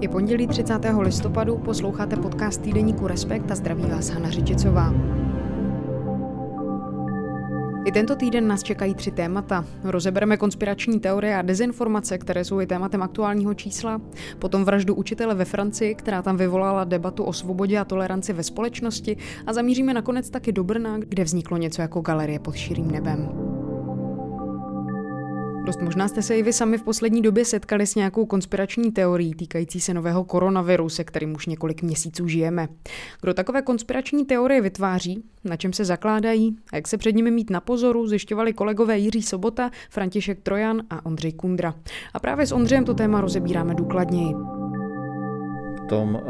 Je pondělí 30. listopadu, posloucháte podcast týdeníku Respekt a zdraví vás Hana Řičicová. I tento týden nás čekají tři témata. Rozebereme konspirační teorie a dezinformace, které jsou i tématem aktuálního čísla, potom vraždu učitele ve Francii, která tam vyvolala debatu o svobodě a toleranci ve společnosti a zamíříme nakonec taky do Brna, kde vzniklo něco jako galerie pod širým nebem. Dost možná jste se i vy sami v poslední době setkali s nějakou konspirační teorií týkající se nového koronaviru, se kterým už několik měsíců žijeme. Kdo takové konspirační teorie vytváří, na čem se zakládají a jak se před nimi mít na pozoru, zjišťovali kolegové Jiří Sobota, František Trojan a Ondřej Kundra. A právě s Ondřejem to téma rozebíráme důkladněji tom uh,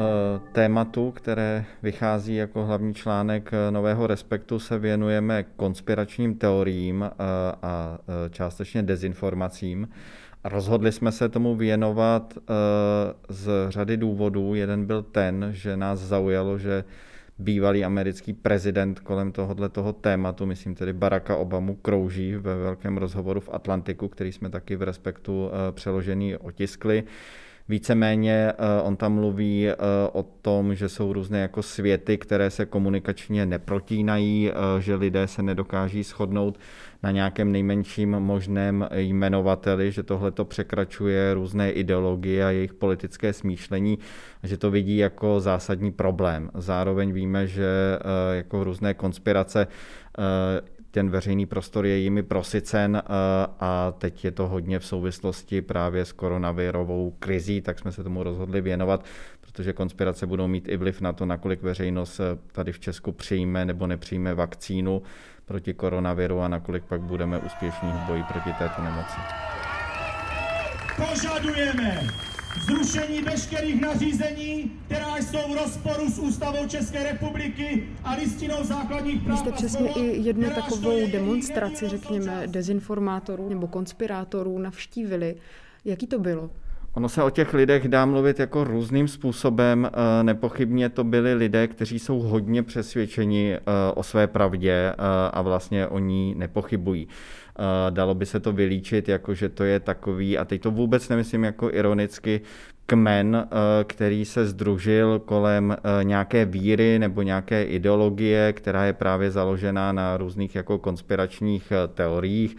tématu, které vychází jako hlavní článek eh, Nového respektu, se věnujeme konspiračním teoriím uh, a částečně dezinformacím. Rozhodli jsme se tomu věnovat z řady důvodů. Jeden byl ten, že nás zaujalo, že bývalý americký prezident kolem tohohle toho tématu, myslím tedy Baracka Obamu, krouží ve velkém rozhovoru v Atlantiku, který jsme taky v Respektu přeložený otiskli. Víceméně eh, on tam mluví eh, o tom, že jsou různé jako světy, které se komunikačně neprotínají, eh, že lidé se nedokáží shodnout na nějakém nejmenším možném jmenovateli, že tohle to překračuje různé ideologie a jejich politické smýšlení, že to vidí jako zásadní problém. Zároveň víme, že jako různé konspirace ten veřejný prostor je jimi prosycen eh, a teď je to hodně v souvislosti právě s koronavirovou krizí, tak jsme se tomu rozhodli věnovat, protože konspirace budou mít i vliv na to, nakolik veřejnost eh, tady v Česku přijme nebo nepřijme vakcínu proti koronaviru a nakolik pak budeme úspěšní v boji proti této nemoci. Požadujeme zrušení veškerých nařízení, která jsou v rozporu s ústavou České republiky a listinou základních práv. jste přesně i jednu takovou demonstraci, řekněme, dezinformátorů nebo konspirátorů navštívili. Jaký to bylo? Ono se o těch lidech dá mluvit jako různým způsobem. Eh, nepochybně to byli lidé, kteří jsou hodně přesvědčeni eh, o své pravdě eh, a vlastně o ní nepochybují. Dalo by se to vylíčit, jako že to je takový, a teď to vůbec nemyslím jako ironicky, kmen, který se združil kolem nějaké víry nebo nějaké ideologie, která je právě založená na různých jako konspiračních teoriích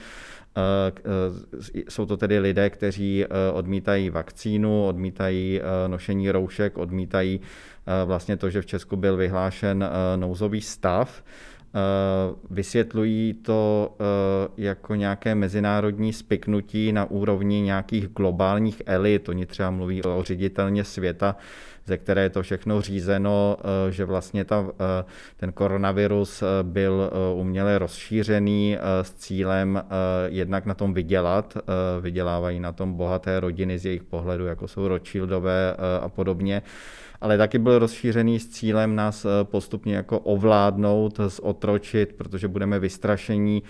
jsou to tedy lidé, kteří eh, odmítají vakcínu, odmítají nošení roušek, odmítají vlastně to, že v Česku byl vyhlášen nouzový stav. Vysvětlují to jako nějaké mezinárodní spiknutí na úrovni nějakých globálních elit. Oni třeba mluví o ředitelně světa, ze které je to všechno řízeno, eh, že vlastně ta, eh, ten koronavirus eh, byl uměle rozšířený s cílem jednak na tom vydělat. Vydělávají na tom bohaté rodiny z jejich pohledu, jako jsou Rothschildové a podobně ale taky byl rozšířený s cílem nás postupně jako ovládnout, zotročit, protože budeme vystrašení,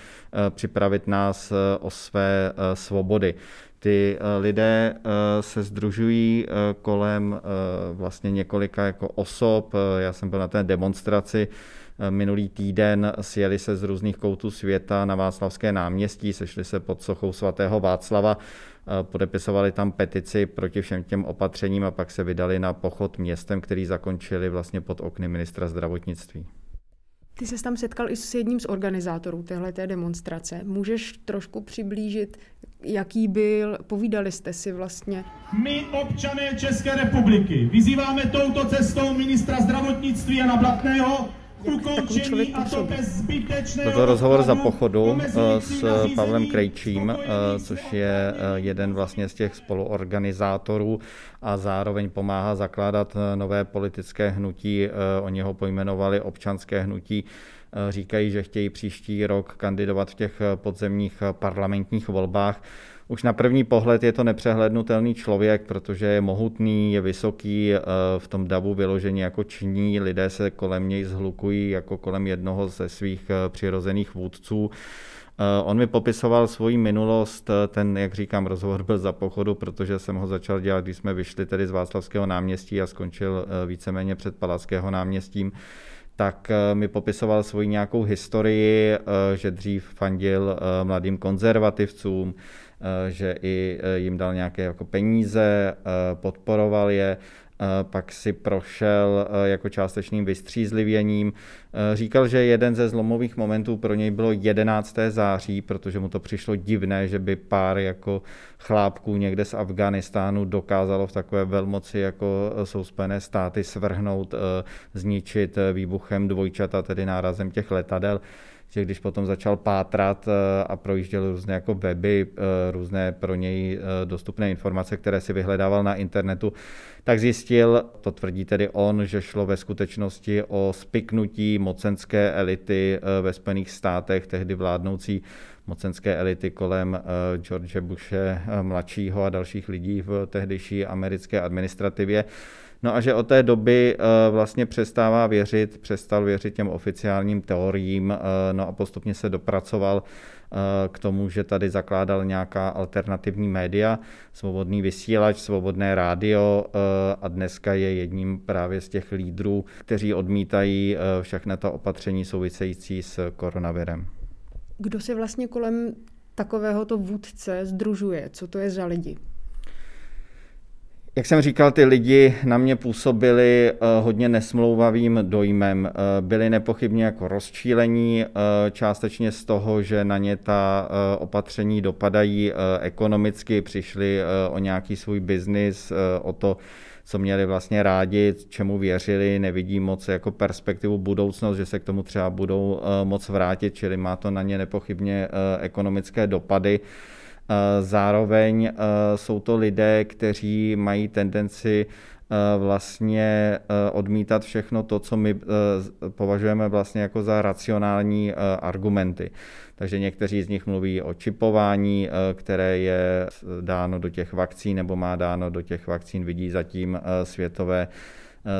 připravit nás o své svobody. Ty eh, lidé eh, se združují eh, kolem vlastně několika jako osob. Já jsem byl na té demonstraci minulý týden, sjeli se z různých koutů světa na Václavské náměstí, sešli se pod sochou svatého Václava, podepisovali tam petici proti všem těm opatřením a pak se vydali na pochod městem, který zakončili vlastně pod okny ministra zdravotnictví. Ty se tam setkal i s jedním z organizátorů téhle demonstrace. Můžeš trošku přiblížit, jaký byl, povídali jste si vlastně. My, občané České republiky, vyzýváme touto cestou ministra zdravotnictví Jana Blatného to bez zbytečného... Byl to rozhovor za pochodu eh, s Pavlem Krejčím, eh, což je eh, jeden vlastně z těch spoluorganizátorů a zároveň pomáhá zakládat nové politické hnutí. Oni ho pojmenovali občanské hnutí říkají, že chtějí příští rok kandidovat v těch podzemních parlamentních volbách. Už na první pohled je to nepřehlednutelný člověk, protože je mohutný, je vysoký, eh, v tom davu vyloženě jako činí, lidé se kolem něj zhlukují jako kolem jednoho ze svých eh, přirozených vůdců. Eh, on mi popisoval svoji minulost, ten, jak říkám, rozhovor byl za pochodu, protože jsem ho začal dělat, když jsme vyšli tedy z Václavského náměstí a skončil víceméně před Palackého náměstím tak mi popisoval svoji nějakou historii, že dřív fandil mladým konzervativcům, že i jim dal nějaké jako peníze, podporoval je pak si prošel eh, jako částečným vystřízlivěním. Eh, říkal, že jeden ze zlomových momentů pro něj bylo 11. září, protože mu to přišlo divné, že by pár jako chlápků někde z Afganistánu dokázalo v takové velmoci, jako jsou Spojené státy, svrhnout, eh, zničit výbuchem dvojčata, tedy nárazem těch letadel že když potom začal pátrat eh, a projížděl různé jako weby, eh, různé pro něj eh, dostupné informace, které si vyhledával na internetu, tak zjistil, to tvrdí tedy on, že šlo ve skutečnosti o spiknutí mocenské elity ve Spojených státech, tehdy vládnoucí mocenské elity kolem George Bushe mladšího a dalších lidí v tehdejší americké administrativě. No a že od té doby eh, vlastně přestává věřit, přestal věřit těm oficiálním teoriím, eh, no a postupně se dopracoval eh, k tomu, že tady zakládal nějaká alternativní média, svobodný vysílač, svobodné rádio a dneska je jedním právě z těch lídrů, kteří odmítají všechna ta opatření související s koronavirem. Kdo se vlastně kolem takovéhoto vůdce združuje? Co to je za lidi? Jak jsem říkal, ty lidi na mě působili eh, hodně nesmlouvavým dojmem. Eh, byli nepochybně jako rozčílení, eh, částečně z toho, že na ně ta opatření dopadají ekonomicky, přišli o nějaký svůj biznis, o to, co měli vlastně rádi, čemu věřili, nevidí moc jako perspektivu budoucnost, že se k tomu třeba budou moc vrátit, čili má to na ně nepochybně ekonomické dopady. Zároveň eh, jsou to lidé, kteří mají tendenci eh, vlastně eh, odmítat všechno to, co my považujeme vlastně jako za racionální argumenty. Takže někteří z nich mluví o čipování, které je dáno do těch vakcín nebo má dáno do těch vakcín, vidí zatím světové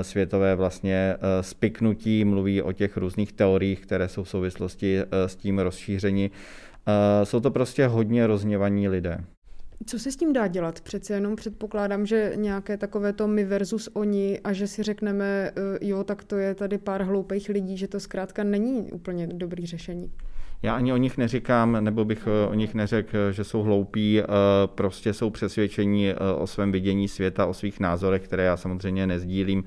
světové vlastně spiknutí, mluví o těch různých teoriích, které jsou v souvislosti s tím rozšíření jsou to prostě hodně rozněvaní lidé. Co se s tím dá dělat? Přece jenom předpokládám, že nějaké takové to my versus oni a že si řekneme, eh, jo, tak to je tady pár hloupých lidí, že to zkrátka není úplně dobrý řešení. Já ani o nich neříkám, nebo bych eh, o nich neřekl, že jsou hloupí, eh, prostě jsou přesvědčení o svém vidění světa, o svých názorech, které já samozřejmě nezdílím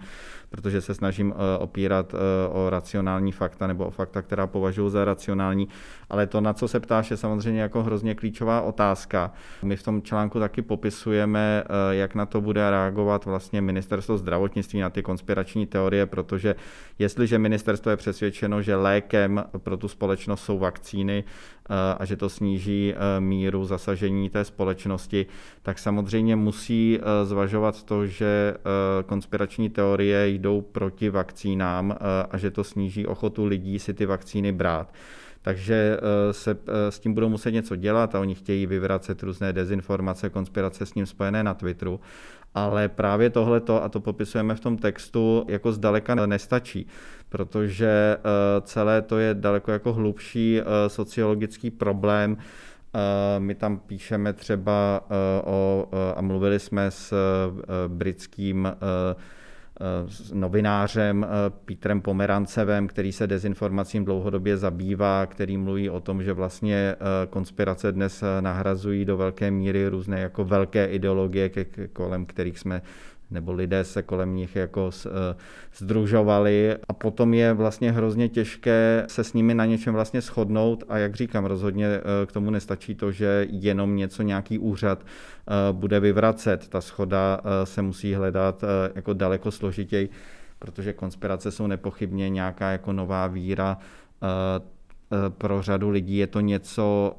protože se snažím eh, opírat eh, o racionální fakta nebo o fakta, která považuji za racionální. Ale to, na co se ptáš, je samozřejmě jako hrozně klíčová otázka. My v tom článku taky popisujeme, eh, jak na to bude reagovat vlastně ministerstvo zdravotnictví na ty konspirační teorie, protože jestliže ministerstvo je přesvědčeno, že lékem pro tu společnost jsou vakcíny a že to sníží míru zasažení té společnosti, tak samozřejmě musí zvažovat to, že konspirační teorie jdou proti vakcínám eh, a že to sníží ochotu lidí si ty vakcíny brát. Takže eh, se eh, s tím budou muset něco dělat a oni chtějí vyvracet různé dezinformace, konspirace s ním spojené na Twitteru. Ale právě tohleto, a to popisujeme v tom textu, jako zdaleka nestačí, protože celé to je daleko jako hlubší sociologický problém, my tam píšeme třeba o, a mluvili jsme s britským novinářem eh, Petrem Pomerancevem, který se dezinformacím dlouhodobě zabývá, který mluví o tom, že vlastně eh, konspirace dnes eh, nahrazují do velké míry různé jako velké ideologie, kolem kterých jsme nebo lidé se kolem nich jako združovali a potom je vlastně hrozně těžké se s nimi na něčem vlastně shodnout a jak říkám, rozhodně k tomu nestačí to, že jenom něco nějaký úřad Eh, bude vyvracet. Ta schoda eh, se musí hledat eh, jako daleko složitěji, protože konspirace jsou nepochybně nějaká jako nová víra. Pro řadu lidí je to něco,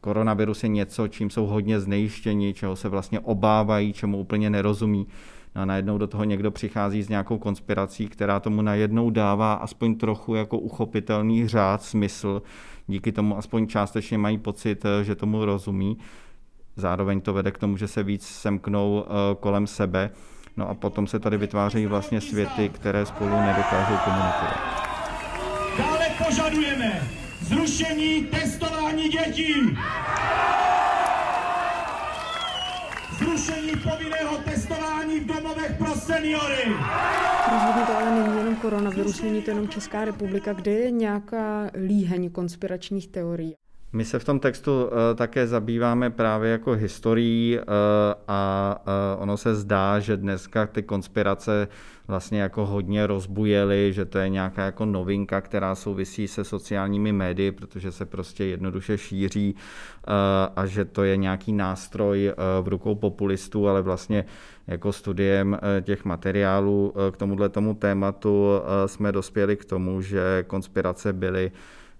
koronavirus je něco, čím jsou hodně znejištěni, čeho se vlastně obávají, čemu úplně nerozumí. No a najednou do toho někdo přichází s nějakou konspirací, která tomu najednou dává aspoň trochu jako uchopitelný řád, smysl. Díky tomu aspoň částečně mají pocit, že tomu rozumí. Zároveň to vede k tomu, že se víc semknou eh, kolem sebe. No a potom se tady vytvářejí vlastně světy, které spolu nedokážou komunikovat. Dále požadujeme zrušení testování dětí. Zrušení povinného testování v domovech pro seniory. Rozhodně to ale není jenom koronavirus, není to jenom Česká republika, kde je nějaká líheň konspiračních teorií. My se v tom textu také zabýváme právě jako historií a ono se zdá, že dneska ty konspirace vlastně jako hodně rozbujely, že to je nějaká jako novinka, která souvisí se sociálními médii, protože se prostě jednoduše šíří a že to je nějaký nástroj v rukou populistů, ale vlastně jako studiem těch materiálů k tomuhle tomu tématu jsme dospěli k tomu, že konspirace byly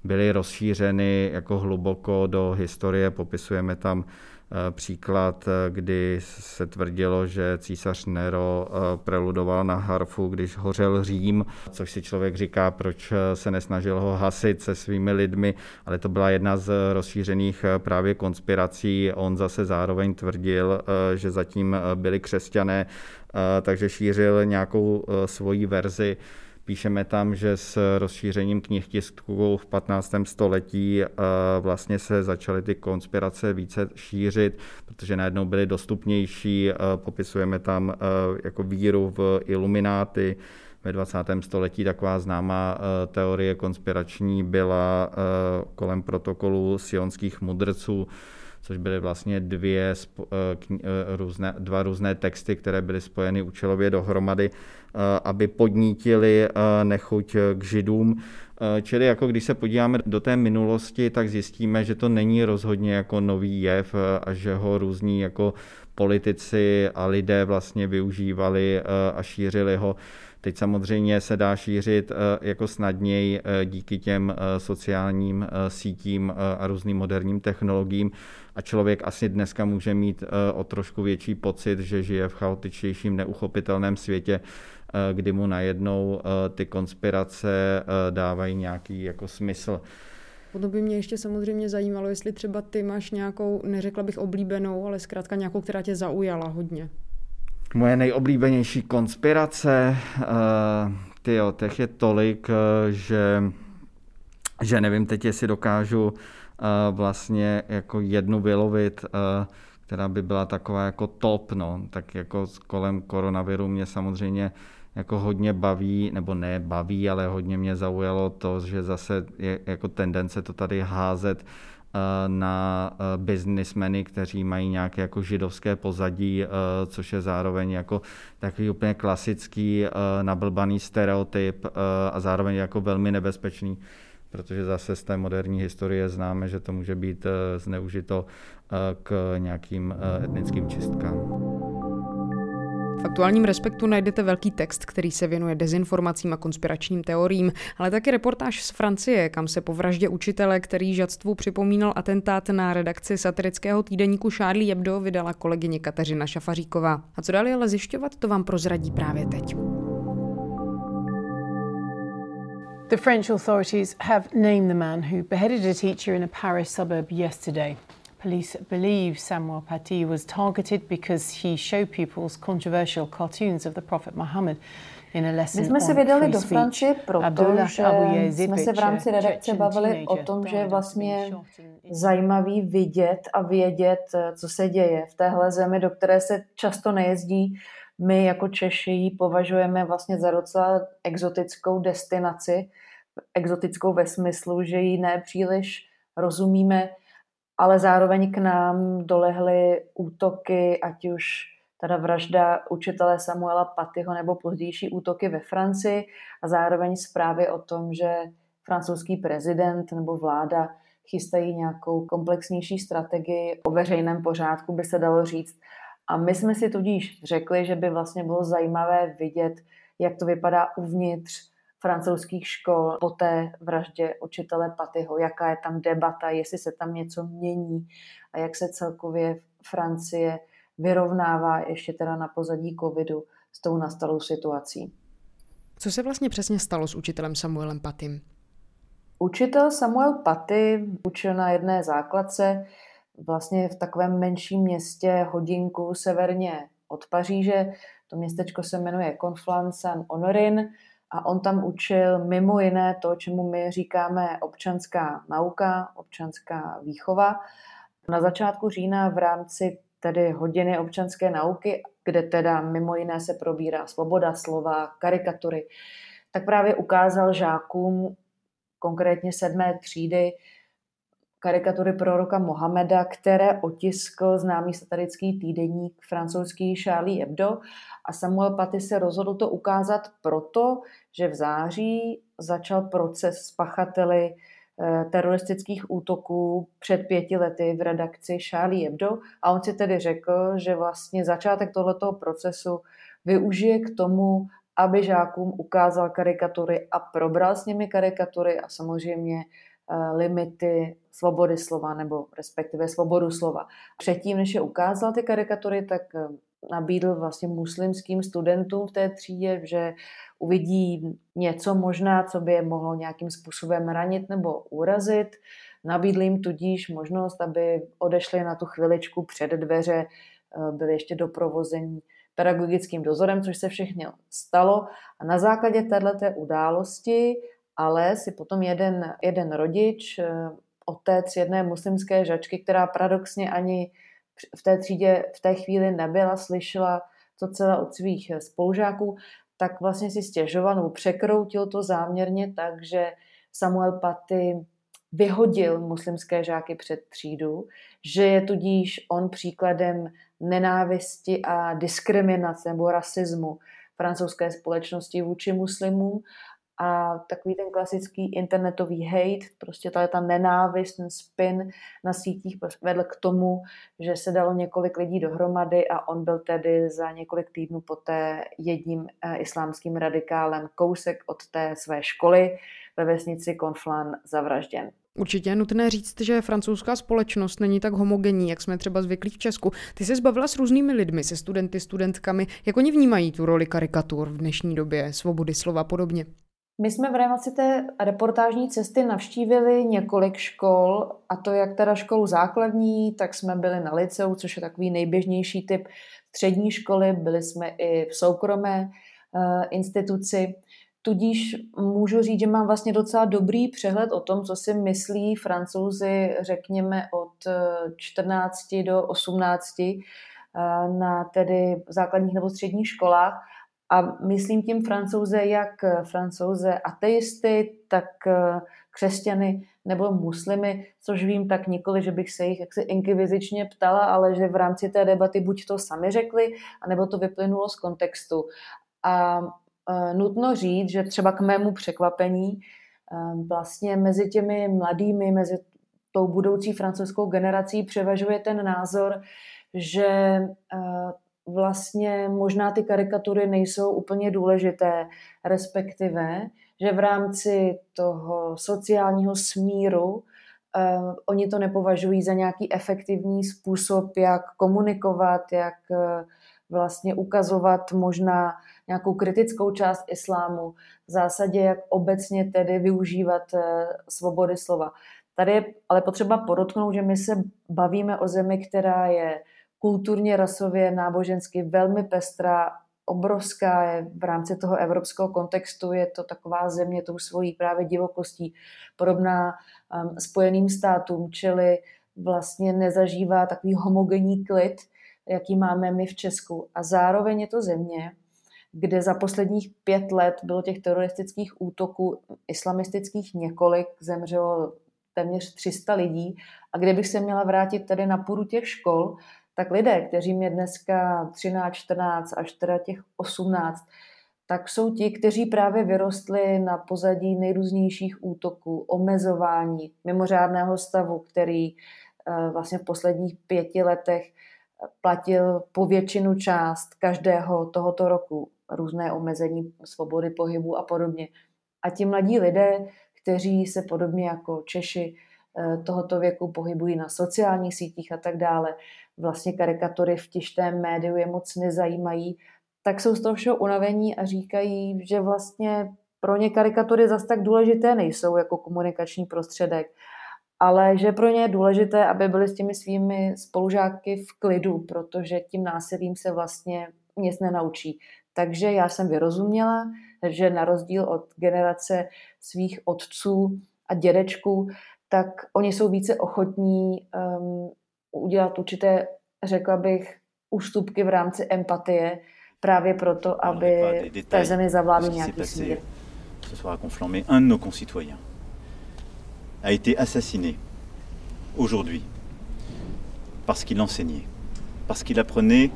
byly rozšířeny jako hluboko do historie. Popisujeme tam eh, příklad, eh, kdy se tvrdilo, že císař Nero eh, preludoval na harfu, když hořel Řím, což si člověk říká, proč se nesnažil ho hasit se svými lidmi, ale to byla jedna z rozšířených právě konspirací. On zase zároveň tvrdil, že zatím byli křesťané, takže šířil nějakou svoji verzi Píšeme tam, že s rozšířením knih tisku v 15. století eh, vlastně se začaly ty konspirace více šířit, protože najednou byly dostupnější. Eh, popisujeme tam eh, jako víru v ilumináty, ve 20. století taková známá teorie konspirační byla kolem protokolu sionských mudrců, což byly vlastně dvě různé, dva různé texty, které byly spojeny účelově dohromady Eh, aby podnítili eh, nechuť k židům. Eh, čili jako když se podíváme do té minulosti, tak zjistíme, že to není rozhodně jako nový jev a že ho různí jako politici a lidé vlastně využívali a šířili ho. Teď samozřejmě se dá šířit jako snadněji díky těm sociálním sítím a různým moderním technologiím a člověk asi dneska může mít o trošku větší pocit, že žije v chaotičnějším, neuchopitelném světě, Eh, kdy mu najednou eh, ty konspirace eh, dávají nějaký jako smysl. Potom by mě ještě samozřejmě zajímalo, jestli třeba ty máš nějakou, neřekla bych oblíbenou, ale zkrátka nějakou, která tě zaujala hodně. Moje nejoblíbenější konspirace, ty jo, těch je tolik, že, že nevím teď, jestli dokážu vlastně jako jednu vylovit, která by byla taková jako top, no, tak jako kolem koronaviru mě samozřejmě jako hodně baví, nebo ne baví, ale hodně mě zaujalo to, že zase je jako tendence to tady házet na biznismeny, kteří mají nějaké jako židovské pozadí, což je zároveň jako takový úplně klasický nablbaný stereotyp a zároveň jako velmi nebezpečný, protože zase z té moderní historie známe, že to může být zneužito k nějakým etnickým čistkám. V aktuálním respektu najdete velký text, který se věnuje dezinformacím a konspiračním teoriím, ale také reportáž z Francie, kam se po vraždě učitele, který žadstvu připomínal atentát na redakci satirického týdeníku Charlie Hebdo, vydala kolegyně Kateřina Šafaříková. A co dali ale zjišťovat, to vám prozradí právě teď. The French authorities have named the man who beheaded a teacher in a Paris suburb yesterday. Police believe Samuel Paty was targeted because he showed pupils controversial cartoons of the Prophet Muhammad. My jsme se vydali do Francie, protože jsme se v rámci redakce bavili o tom, že je vlastně zajímavý vidět a vědět, co se děje v téhle zemi, do které se často nejezdí. My jako Češi ji považujeme vlastně za docela exotickou destinaci, exotickou ve smyslu, že ji nepříliš rozumíme ale zároveň k nám dolehly útoky, ať už teda vražda učitele Samuela Patyho nebo pozdější útoky ve Francii a zároveň zprávy o tom, že francouzský prezident nebo vláda chystají nějakou komplexnější strategii o veřejném pořádku, by se dalo říct. A my jsme si tudíž řekli, že by vlastně bylo zajímavé vidět, jak to vypadá uvnitř francouzských škol po té vraždě učitele Patyho, jaká je tam debata, jestli se tam něco mění a jak se celkově Francie vyrovnává ještě teda na pozadí covidu s tou nastalou situací. Co se vlastně přesně stalo s učitelem Samuelem Patym? Učitel Samuel Paty učil na jedné základce vlastně v takovém menším městě hodinku severně od Paříže. To městečko se jmenuje Conflans-Saint-Honorin a on tam učil mimo jiné to, čemu my říkáme občanská nauka, občanská výchova. Na začátku října v rámci tedy hodiny občanské nauky, kde teda mimo jiné se probírá svoboda slova, karikatury, tak právě ukázal žákům, konkrétně sedmé třídy, karikatury proroka Mohameda, které otiskl známý satirický týdeník francouzský Charlie Hebdo. A Samuel Paty se rozhodl to ukázat proto, že v září začal proces s pachateli eh, teroristických útoků před pěti lety v redakci Charlie Hebdo. A on si tedy řekl, že vlastně začátek tohoto procesu využije k tomu, aby žákům ukázal karikatury a probral s nimi karikatury a samozřejmě limity svobody slova nebo respektive svobodu slova. Předtím, než je ukázal ty karikatury, tak eh, nabídl vlastně muslimským studentům v té třídě, že uvidí něco možná, co by je mohlo nějakým způsobem ranit nebo urazit. Nabídl jim tudíž možnost, aby odešli na tu chviličku před dveře, eh, byli ještě doprovození pedagogickým dozorem, což se všechno stalo. A na základě této události ale si potom jeden, jeden rodič, eh, otec jedné muslimské žačky, která paradoxně ani v té třídě v té chvíli nebyla, slyšela to celé od svých spolužáků, tak vlastně si stěžoval nebo překroutil to záměrně tak, že Samuel Paty vyhodil muslimské žáky před třídu, že je tudíž on příkladem nenávisti a diskriminace nebo rasismu francouzské společnosti vůči muslimům a takový ten klasický internetový hate, prostě tady ta nenávist, ten spin na sítích vedl k tomu, že se dalo několik lidí dohromady a on byl tedy za několik týdnů poté jedním eh, islámským radikálem kousek od té své školy ve vesnici Conflan zavražděn. Určitě je nutné říct, že francouzská společnost není tak homogenní, jak jsme třeba zvyklí v Česku. Ty se zbavila s různými lidmi, se studenty, studentkami. Jak oni vnímají tu roli karikatur v dnešní době, svobody slova podobně? My jsme v rámci té reportážní cesty navštívili několik škol, a to jak teda školu základní, tak jsme byli na liceu, což je takový nejběžnější typ střední školy, byli jsme i v soukromé uh, instituci. Tudíž můžu říct, že mám vlastně docela dobrý přehled o tom, co si myslí francouzi, řekněme, od 14 eh, do 18 eh, na tedy základních nebo středních školách. A myslím tím francouze jak eh, francouze ateisty, tak eh, křesťany nebo muslimy, což vím tak nikoli, že bych se jich jaksi inkvizičně ptala, ale že v rámci té debaty buď to sami řekli, anebo to vyplynulo z kontextu. A e, nutno říct, že třeba k mému překvapení vlastně mezi těmi mladými, mezi tou budoucí francouzskou generací převažuje ten názor, že vlastně možná ty karikatury nejsou úplně důležité, respektive, že v rámci toho sociálního smíru uh, oni to nepovažují za nějaký efektivní způsob, jak komunikovat, jak uh, vlastně ukazovat možná nějakou kritickou část islámu, v zásadě jak obecně tedy využívat uh, svobody slova. Tady je ale potřeba podotknout, že my se bavíme o zemi, která je kulturně, rasově, nábožensky velmi pestrá, obrovská je v rámci toho evropského kontextu, je to taková země tou svojí právě divokostí, podobná um, spojeným státům, čili vlastně nezažívá takový homogenní klid, jaký máme my v Česku. A zároveň je to země, kde za posledních pět let bylo těch teroristických útoků islamistických několik, zemřelo téměř 300 lidí. A kdybych se měla vrátit tady na půdu těch škol, tak lidé, kteří mě dneska 13, 14 až teda těch 18, tak jsou ti, kteří právě vyrostli na pozadí nejrůznějších útoků, omezování, mimořádného stavu, který eh, vlastně v posledních pěti letech platil po většinu část každého tohoto roku, různé omezení svobody pohybu a podobně. A ti mladí lidé, kteří se podobně jako Češi eh, tohoto věku pohybují na sociálních sítích a tak dále, vlastně karikatury v tištém médiu je moc nezajímají, tak jsou z toho všeho unavení a říkají, že vlastně pro ně karikatury zas tak důležité nejsou jako komunikační prostředek, ale že pro ně je důležité, aby byli s těmi svými spolužáky v klidu, protože tím násilím se vlastně nic nenaučí. Takže já jsem vyrozuměla, že na rozdíl od generace svých otců a dědečků, tak oni jsou více ochotní um, udělat určité, řekla bych, ústupky v rámci empatie, právě proto, aby v té zemi zavládl nějaký smír. Ce soir à Conflans, mais un de nos concitoyens a été assassiné aujourd'hui, parce qu'il enseignait, parce qu'il apprenait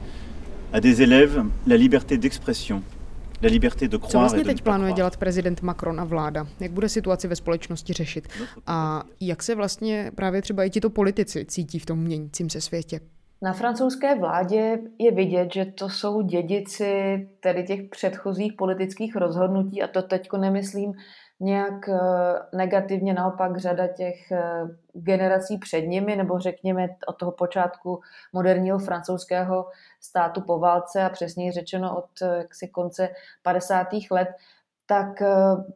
à des élèves la liberté d'expression, la liberté de croire Co vlastně teď plánuje dělat prezident Macron a vláda? Jak bude situaci ve společnosti řešit? A jak se vlastně právě třeba i tito politici cítí v tom měnícím se světě? Na francouzské vládě je vidět, že to jsou dědici tedy těch předchozích politických rozhodnutí a to teďko nemyslím nějak eh, negativně, naopak řada těch eh, generací před nimi, nebo řekněme od toho počátku moderního francouzského státu po válce a přesněji řečeno od eh, jaksi konce 50. let, tak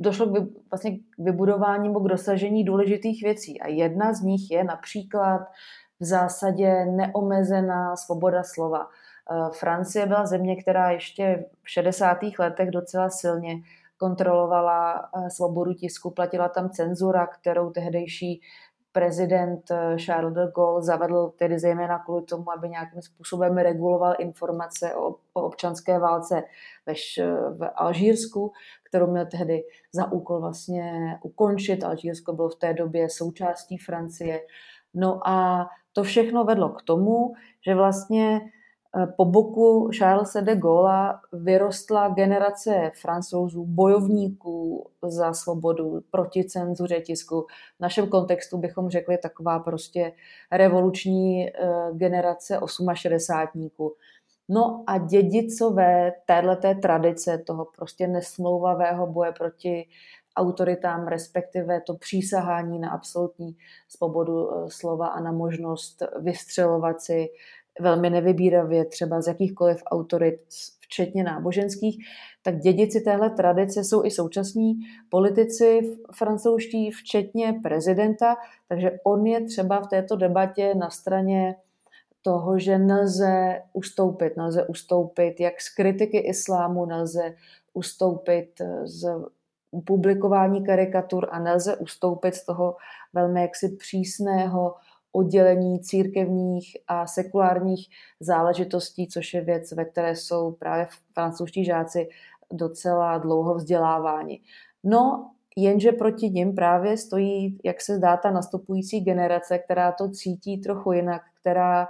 došlo k, vlastně k vybudování nebo k dosažení důležitých věcí. A jedna z nich je například v zásadě neomezená svoboda slova. Francie byla země, která ještě v 60. letech docela silně kontrolovala eh, svobodu tisku, platila tam cenzura, kterou tehdejší prezident eh, Charles de Gaulle zavedl tedy zejména kvůli tomu, aby nějakým způsobem reguloval informace o, o občanské válce ve, v Alžírsku, kterou měl tehdy za úkol vlastně ukončit. Alžírsko bylo v té době součástí Francie. No a to všechno vedlo k tomu, že vlastně po boku Charlesa de Gaulle vyrostla generace francouzů, bojovníků za svobodu, proti cenzuře tisku. V našem kontextu bychom řekli taková prostě revoluční eh, generace 68. No a dědicové téhleté tradice, toho prostě nesmlouvavého boje proti autoritám, respektive to přísahání na absolutní svobodu eh, slova a na možnost vystřelovat si velmi nevybíravě, třeba z jakýchkoliv autorit, včetně náboženských, tak dědici téhle tradice jsou i současní politici francouzští, včetně prezidenta, takže on je třeba v této debatě na straně toho, že nelze ustoupit, nelze ustoupit jak z kritiky islámu, nelze ustoupit z publikování karikatur a nelze ustoupit z toho velmi jaksi přísného oddělení církevních a sekulárních záležitostí, což je věc, ve které jsou právě francouzští žáci docela dlouho vzděláváni. No, jenže proti nim právě stojí, jak se zdá, ta nastupující generace, která to cítí trochu jinak, která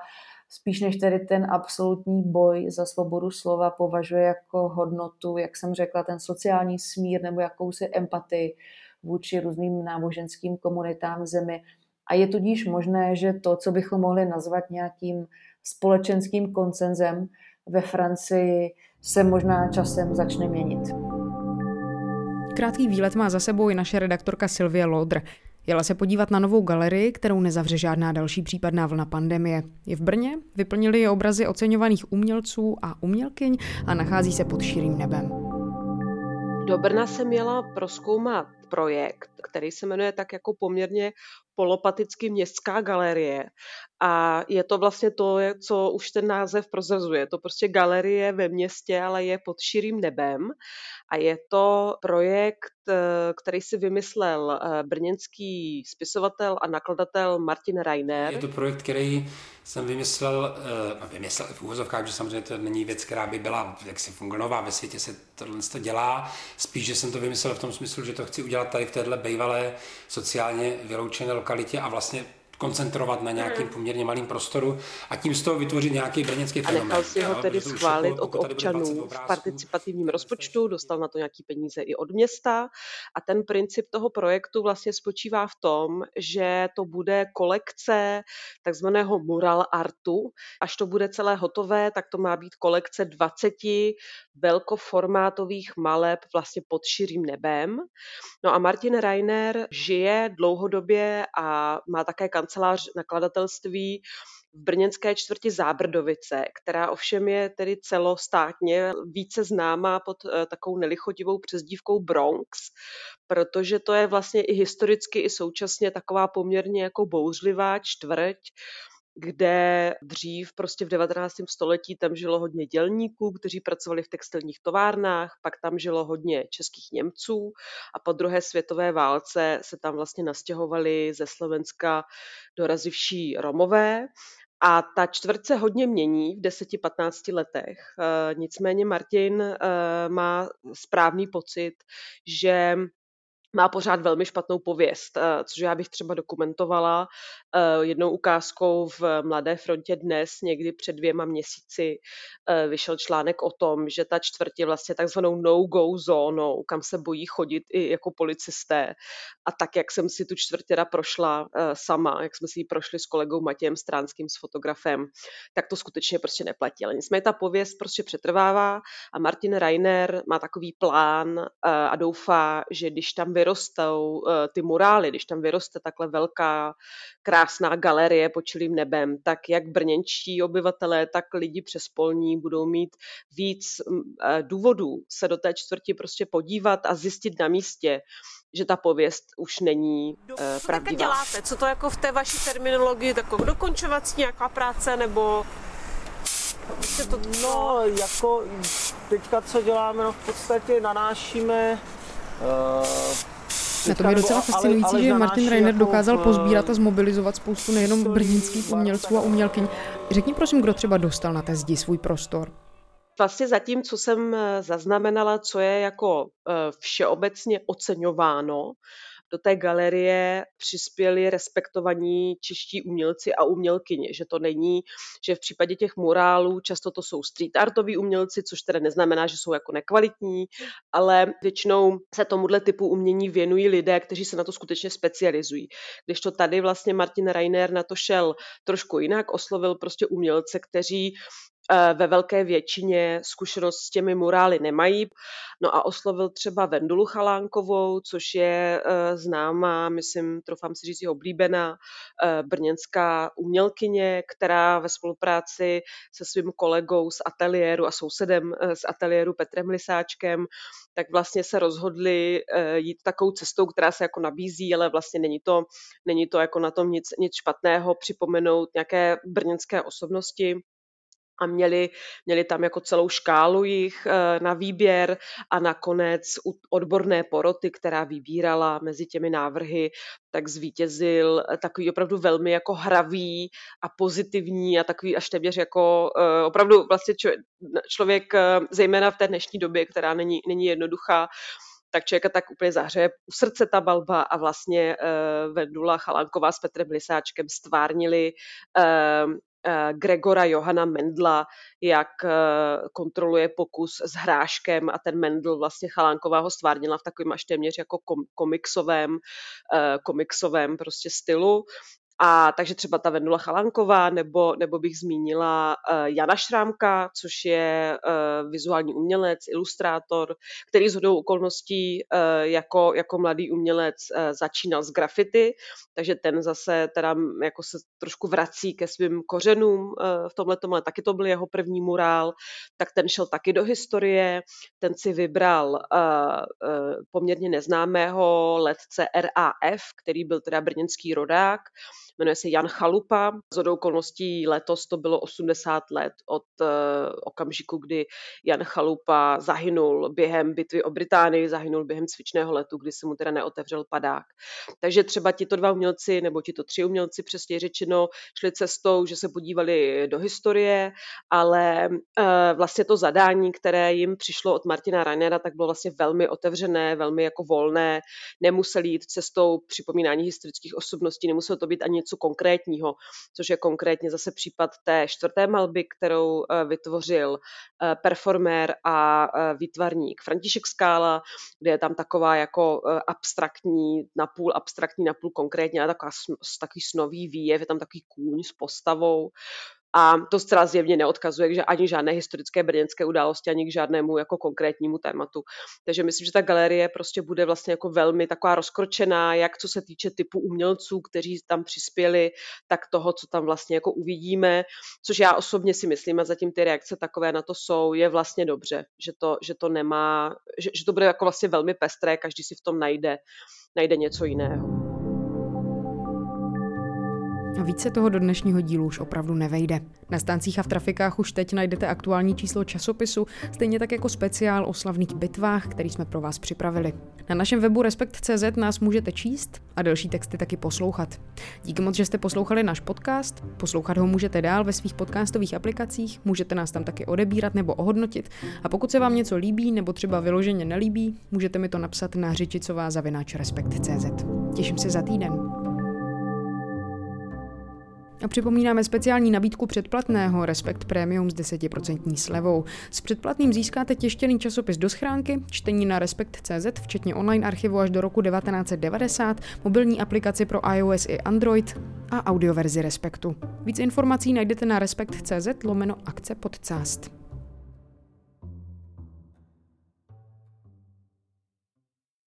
spíš než tedy ten absolutní boj za svobodu slova považuje jako hodnotu, jak jsem řekla, ten sociální smír nebo jakousi empatii vůči různým náboženským komunitám v zemi a je tudíž možné, že to, co bychom mohli nazvat nějakým společenským koncenzem ve Francii, se možná časem začne měnit. Krátký výlet má za sebou i naše redaktorka Sylvie Lodr. Jela se podívat na novou galerii, kterou nezavře žádná další případná vlna pandemie. Je v Brně, vyplnili je obrazy oceňovaných umělců a umělkyň a nachází se pod širým nebem. Do Brna jsem měla proskoumat projekt, který se jmenuje tak jako poměrně polopaticky městská galerie. A je to vlastně to, co už ten název prozrazuje. Je to prostě galerie ve městě, ale je pod širým nebem. A je to projekt, eh, který si vymyslel eh, brněnský spisovatel a nakladatel Martin Reiner. Je to projekt, který jsem vymyslel, uh, vymyslel v úvozovkách, že samozřejmě to není věc, která by byla jaksi fungonová, ve světě se tohle to dělá. Spíš, že jsem to vymyslel v tom smyslu, že to chci udělat tady v téhle bejvalé sociálně vyloučené lokalitě a vlastně koncentrovat na nějakým mhm. poměrně malým prostoru a tím z toho vytvořit nějaký brněnský fenomén. A nechal si ho tedy schválit od občanů v participativním rozpočtu, dostal na to nějaký peníze i od města a ten princip toho projektu vlastně spočívá v tom, že to bude kolekce takzvaného mural artu. Až to bude celé hotové, tak to má být kolekce 20 velkoformátových maleb vlastně pod širým nebem. No a Martin Reiner žije dlouhodobě a má také kancelář nakladatelství v brněnské čtvrti Zábrdovice, která ovšem je tedy celostátně více známá pod eh, takovou nelichotivou přezdívkou Bronx, protože to je vlastně i historicky, i současně taková poměrně jako bouřlivá čtvrť, kde dřív prostě v 19. století tam žilo hodně dělníků, kteří pracovali v textilních továrnách, pak tam žilo hodně českých Němců a po druhé světové válce se tam vlastně nastěhovali ze Slovenska dorazivší Romové a ta čtvrt se hodně mění v 10-15 letech. Eh, nicméně Martin eh, má správný pocit, že má pořád velmi špatnou pověst, eh, což já bych třeba dokumentovala eh, jednou ukázkou v Mladé frontě dnes, někdy před dvěma měsíci eh, vyšel článek o tom, že ta čtvrť je vlastně takzvanou no-go zónou, kam se bojí chodit i jako policisté. A tak, jak jsem si tu čtvrť teda prošla sama, jak jsme si ji prošli s kolegou Matějem Stránským, s fotografem, tak to skutečně prostě neplatí. Ale nicméně ta pověst prostě přetrvává a Martin Reiner má takový plán a doufá, že když tam vyrostou uh, ty murály, když tam vyroste takhle velká, krásná galerie pod čilým nebem, tak jak brněnčtí obyvatelé, tak lidi přes polní budou mít víc uh, důvodů se do té čtvrti prostě podívat a zjistit na místě, že ta pověst už není uh, pravdivá. Co děláte? Co to jako v té vaší terminologii, jako dokončovací nějaká práce, nebo to, no, jako teďka co děláme, no v podstatě nanášíme na tom je docela fascinující, ale, ale že Martin Reiner jako dokázal v... pozbírat a zmobilizovat spoustu nejenom brněnských umělců a umělkyň. Řekni prosím, kdo třeba dostal na té zdi svůj prostor? Vlastně zatím, co jsem eh, zaznamenala, co je jako eh, všeobecně oceňováno, do té galerie přispěli respektovaní čeští umělci a umělkyně, že to není, že v případě těch murálů často to jsou street artoví umělci, což teda neznamená, že jsou jako nekvalitní, ale většinou se tomuhle typu umění věnují lidé, kteří se na to skutečně specializují. Když to tady vlastně Martin Reiner na to šel trošku jinak, oslovil prostě umělce, kteří ve velké většině zkušenost s těmi murály nemají. No a oslovil třeba Vendulu Chalánkovou, což je eh, známá, myslím, trofám si říct, oblíbená eh, brněnská umělkyně, která ve spolupráci se svým kolegou z ateliéru a sousedem z ateliéru Petrem Lisáčkem, tak vlastně se rozhodli jít takovou cestou, která se jako nabízí, ale vlastně není to, není to jako na tom nic, nic špatného připomenout nějaké brněnské osobnosti a měli, měli tam jako celou škálu jich eh, na výběr a nakonec odborné poroty, která vybírala mezi těmi návrhy, tak zvítězil eh, takový opravdu velmi jako hravý a pozitivní a takový až téměř jako eh, opravdu vlastně člověk, zejména v té dnešní době, která není, není jednoduchá, tak člověka tak úplně zahřeje u srdce ta balba a vlastně uh, Vendula Chalánková s Petrem Lisáčkem stvárnili Eh, Gregora Johana Mendla, jak eh, kontroluje pokus s hráškem a ten Mendl vlastně Chalánková ho stvárnila v takovém až téměř jako komiksovém, eh, komiksovém prostě stylu. A takže třeba ta Vendula Chalanková, nebo, nebo bych zmínila uh, Jana Šrámka, což je uh, vizuální umělec, ilustrátor, který z hodou okolností uh, jako, jako mladý umělec uh, začínal s grafity, takže ten zase teda jako se trošku vrací ke svým kořenům uh, v tomhle ale taky to byl jeho první murál, tak ten šel taky do historie, ten si vybral uh, uh, poměrně neznámého letce RAF, který byl teda brněnský rodák, jmenuje se Jan Chalupa. Z okolností letos to bylo 80 let od uh, okamžiku, kdy Jan Chalupa zahynul během bitvy o Británii, zahynul během cvičného letu, kdy se mu teda neotevřel padák. Takže třeba tito dva umělci, nebo tito tři umělci, přesně řečeno, šli cestou, že se podívali do historie, ale uh, vlastně to zadání, které jim přišlo od Martina Rainera, tak bylo vlastně velmi otevřené, velmi jako volné, nemuseli jít cestou připomínání historických osobností, nemuselo to být ani něco konkrétního, což je konkrétně zase případ té čtvrté malby, kterou eh, vytvořil eh, performér a eh, výtvarník František Skála, kde je tam taková jako abstraktní, napůl abstraktní, napůl konkrétně, ale taková, takový snový výjev, je tam takový kůň s postavou, a to zcela zjevně neodkazuje že ani žádné historické brněnské události, ani k žádnému jako konkrétnímu tématu. Takže myslím, že ta galerie prostě bude vlastně jako velmi taková rozkročená, jak co se týče typu umělců, kteří tam přispěli, tak toho, co tam vlastně jako uvidíme, což já osobně si myslím a zatím ty reakce takové na to jsou, je vlastně dobře, že to, že to nemá, že, že to bude jako vlastně velmi pestré, každý si v tom najde, najde něco jiného. A více toho do dnešního dílu už opravdu nevejde. Na stáncích a v trafikách už teď najdete aktuální číslo časopisu, stejně tak jako speciál o slavných bitvách, který jsme pro vás připravili. Na našem webu Respekt.cz nás můžete číst a další texty taky poslouchat. Díky moc, že jste poslouchali náš podcast. Poslouchat ho můžete dál ve svých podcastových aplikacích, můžete nás tam taky odebírat nebo ohodnotit. A pokud se vám něco líbí nebo třeba vyloženě nelíbí, můžete mi to napsat na řičicová zavináč Respekt.cz. Těším se za týden. A připomínáme speciální nabídku předplatného Respekt Premium s 10% slevou. S předplatným získáte těštěný časopis do schránky, čtení na Respekt.cz, včetně online archivu až do roku 1990, mobilní aplikaci pro iOS i Android a audioverzi Respektu. Víc informací najdete na Respekt.cz lomeno akce podcast.